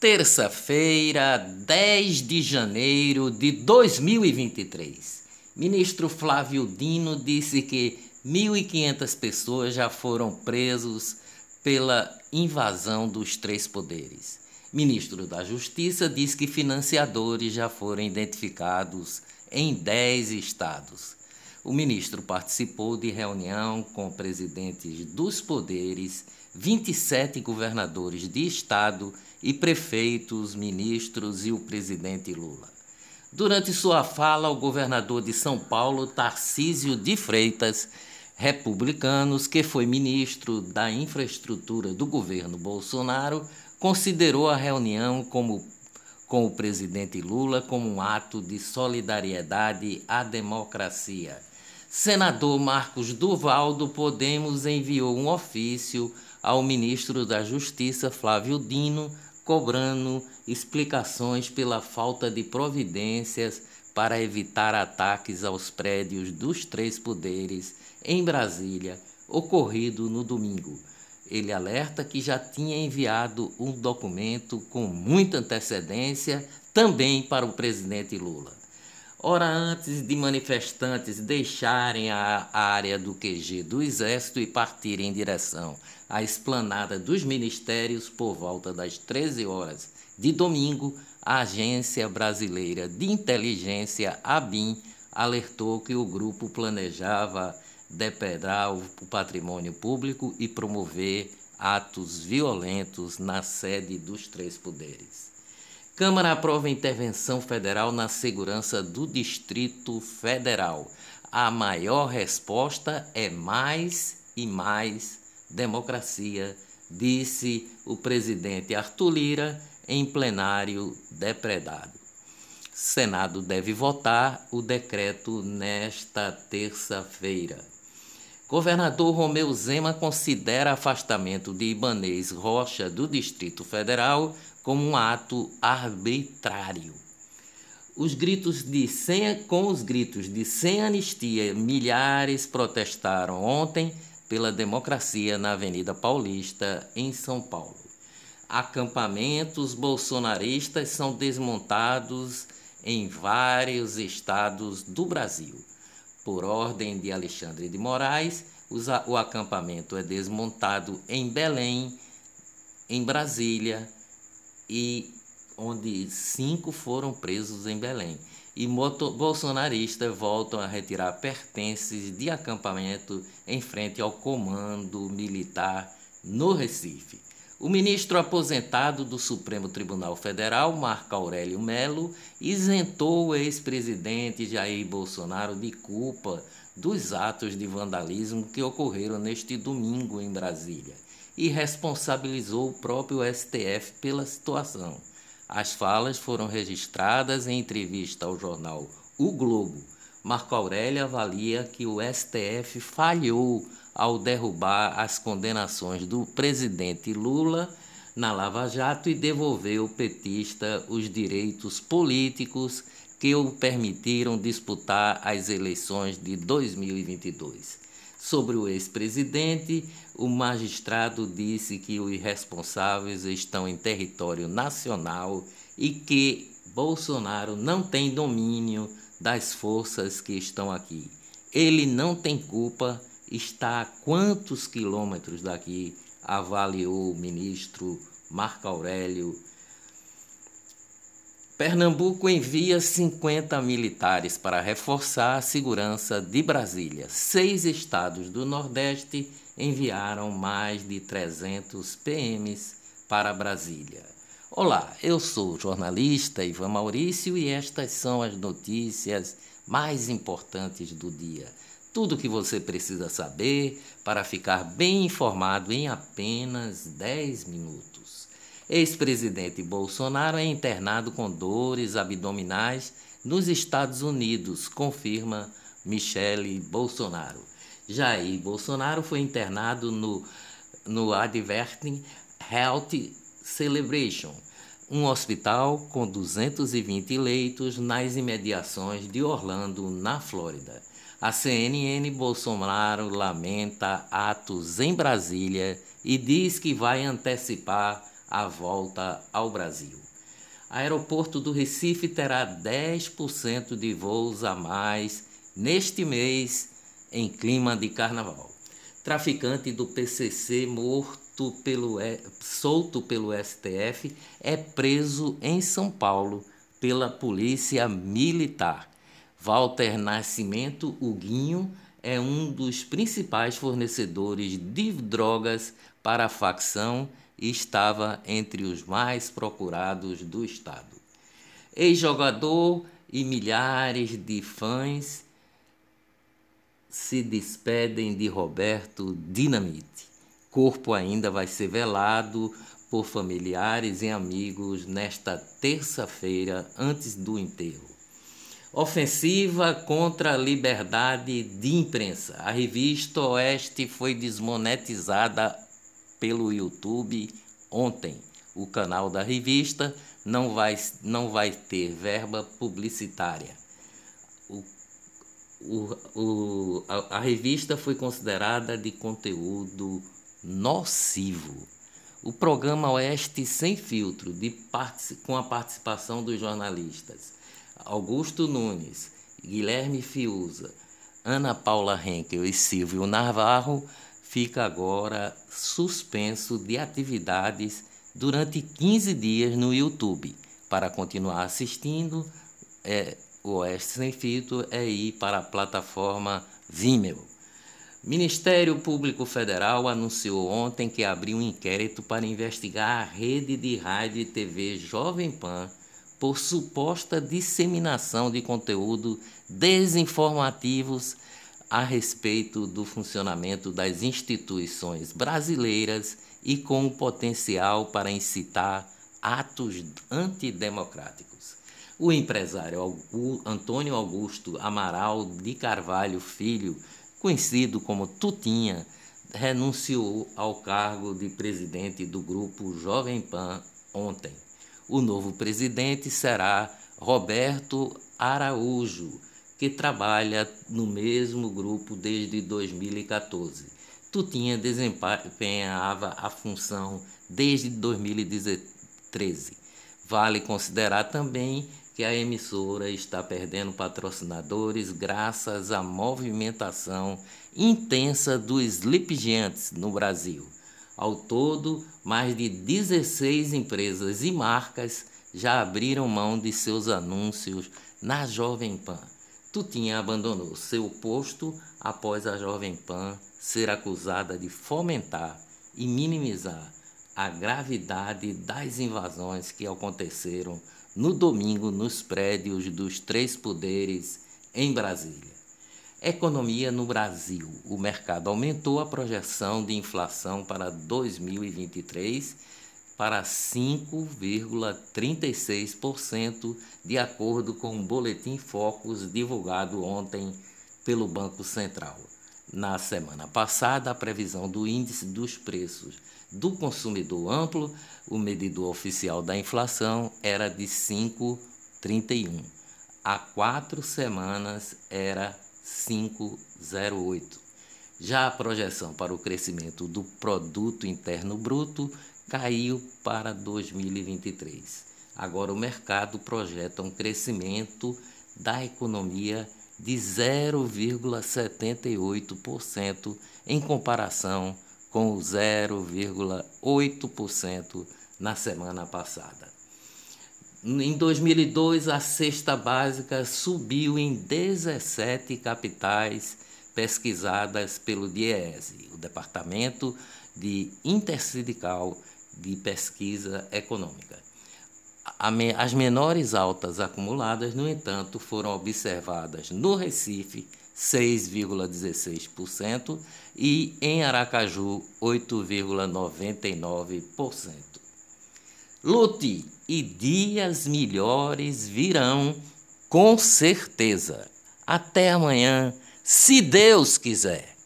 Terça-feira, 10 de janeiro de 2023. Ministro Flávio Dino disse que 1.500 pessoas já foram presos pela invasão dos três poderes. Ministro da Justiça diz que financiadores já foram identificados em 10 estados. O ministro participou de reunião com presidentes dos poderes, 27 governadores de estado e prefeitos, ministros e o presidente Lula. Durante sua fala, o governador de São Paulo, Tarcísio de Freitas, republicanos, que foi ministro da infraestrutura do governo Bolsonaro, considerou a reunião como, com o presidente Lula como um ato de solidariedade à democracia. Senador Marcos Duval do Podemos enviou um ofício ao ministro da Justiça Flávio Dino cobrando explicações pela falta de providências para evitar ataques aos prédios dos três poderes em Brasília, ocorrido no domingo. Ele alerta que já tinha enviado um documento com muita antecedência também para o presidente Lula. Ora antes de manifestantes deixarem a área do QG do Exército e partirem em direção à esplanada dos ministérios por volta das 13 horas de domingo, a Agência Brasileira de Inteligência, ABIN, alertou que o grupo planejava depredar o patrimônio público e promover atos violentos na sede dos três poderes. Câmara aprova intervenção federal na segurança do Distrito Federal. A maior resposta é mais e mais democracia, disse o presidente Arthur Lira em plenário depredado. Senado deve votar o decreto nesta terça-feira. Governador Romeu Zema considera afastamento de Ibanês Rocha do Distrito Federal como um ato arbitrário. Os gritos de sem, com os gritos de sem anistia, milhares protestaram ontem pela democracia na Avenida Paulista, em São Paulo. Acampamentos bolsonaristas são desmontados em vários estados do Brasil. Por ordem de Alexandre de Moraes, o acampamento é desmontado em Belém, em Brasília, e onde cinco foram presos em Belém. E bolsonaristas voltam a retirar pertences de acampamento em frente ao comando militar no Recife. O ministro aposentado do Supremo Tribunal Federal, Marco Aurélio Melo, isentou o ex-presidente Jair Bolsonaro de culpa dos atos de vandalismo que ocorreram neste domingo em Brasília e responsabilizou o próprio STF pela situação. As falas foram registradas em entrevista ao jornal O Globo. Marco Aurélio avalia que o STF falhou ao derrubar as condenações do presidente Lula na Lava Jato e devolveu ao petista os direitos políticos que o permitiram disputar as eleições de 2022. Sobre o ex-presidente, o magistrado disse que os responsáveis estão em território nacional e que Bolsonaro não tem domínio das forças que estão aqui. Ele não tem culpa, está a quantos quilômetros daqui, avaliou o ministro Marco Aurélio Pernambuco envia 50 militares para reforçar a segurança de Brasília. Seis estados do Nordeste enviaram mais de 300 PMs para Brasília. Olá, eu sou o jornalista Ivan Maurício e estas são as notícias mais importantes do dia. Tudo o que você precisa saber para ficar bem informado em apenas 10 minutos. Ex-presidente Bolsonaro é internado com dores abdominais nos Estados Unidos, confirma Michele Bolsonaro. Jair Bolsonaro foi internado no, no Adverting Health Celebration, um hospital com 220 leitos nas imediações de Orlando, na Flórida. A CNN Bolsonaro lamenta atos em Brasília e diz que vai antecipar a volta ao Brasil. Aeroporto do Recife terá 10% de voos a mais neste mês em clima de carnaval. Traficante do PCC morto pelo solto pelo STF é preso em São Paulo pela Polícia Militar. Walter Nascimento Huguinho é um dos principais fornecedores de drogas para a facção e estava entre os mais procurados do estado. Ex-jogador e milhares de fãs se despedem de Roberto Dinamite. Corpo ainda vai ser velado por familiares e amigos nesta terça-feira antes do enterro. Ofensiva contra a liberdade de imprensa. A revista Oeste foi desmonetizada pelo YouTube ontem. O canal da revista não vai, não vai ter verba publicitária. O, o, o, a, a revista foi considerada de conteúdo nocivo. O programa Oeste Sem Filtro, de, com a participação dos jornalistas Augusto Nunes, Guilherme Fiuza, Ana Paula Henkel e Silvio Navarro, fica agora suspenso de atividades durante 15 dias no YouTube. Para continuar assistindo, é, o Oeste Sem Filtro é ir para a plataforma Vimeo. Ministério Público Federal anunciou ontem que abriu um inquérito para investigar a rede de rádio e TV Jovem Pan por suposta disseminação de conteúdo desinformativos a respeito do funcionamento das instituições brasileiras e com o potencial para incitar atos antidemocráticos. O empresário Antônio Augusto Amaral de Carvalho Filho, conhecido como Tutinha, renunciou ao cargo de presidente do grupo Jovem Pan ontem. O novo presidente será Roberto Araújo que trabalha no mesmo grupo desde 2014. Tutinha desempenhava a função desde 2013. Vale considerar também que a emissora está perdendo patrocinadores graças à movimentação intensa dos Sleep Giants no Brasil. Ao todo, mais de 16 empresas e marcas já abriram mão de seus anúncios na Jovem Pan. Tutinha abandonou seu posto após a Jovem Pan ser acusada de fomentar e minimizar a gravidade das invasões que aconteceram no domingo nos prédios dos três poderes em Brasília. Economia no Brasil. O mercado aumentou a projeção de inflação para 2023 para 5,36%, de acordo com o boletim Focus divulgado ontem pelo Banco Central. Na semana passada, a previsão do índice dos preços do consumidor amplo, o medidor oficial da inflação, era de 5,31. Há quatro semanas era 5,08. Já a projeção para o crescimento do produto interno bruto caiu para 2023. Agora o mercado projeta um crescimento da economia de 0,78% em comparação com o 0,8% na semana passada. Em 2002, a cesta básica subiu em 17 capitais pesquisadas pelo DIEESE, o Departamento de Intersindical de pesquisa econômica. As menores altas acumuladas, no entanto, foram observadas no Recife, 6,16%, e em Aracaju, 8,99%. Lute e dias melhores virão, com certeza. Até amanhã, se Deus quiser.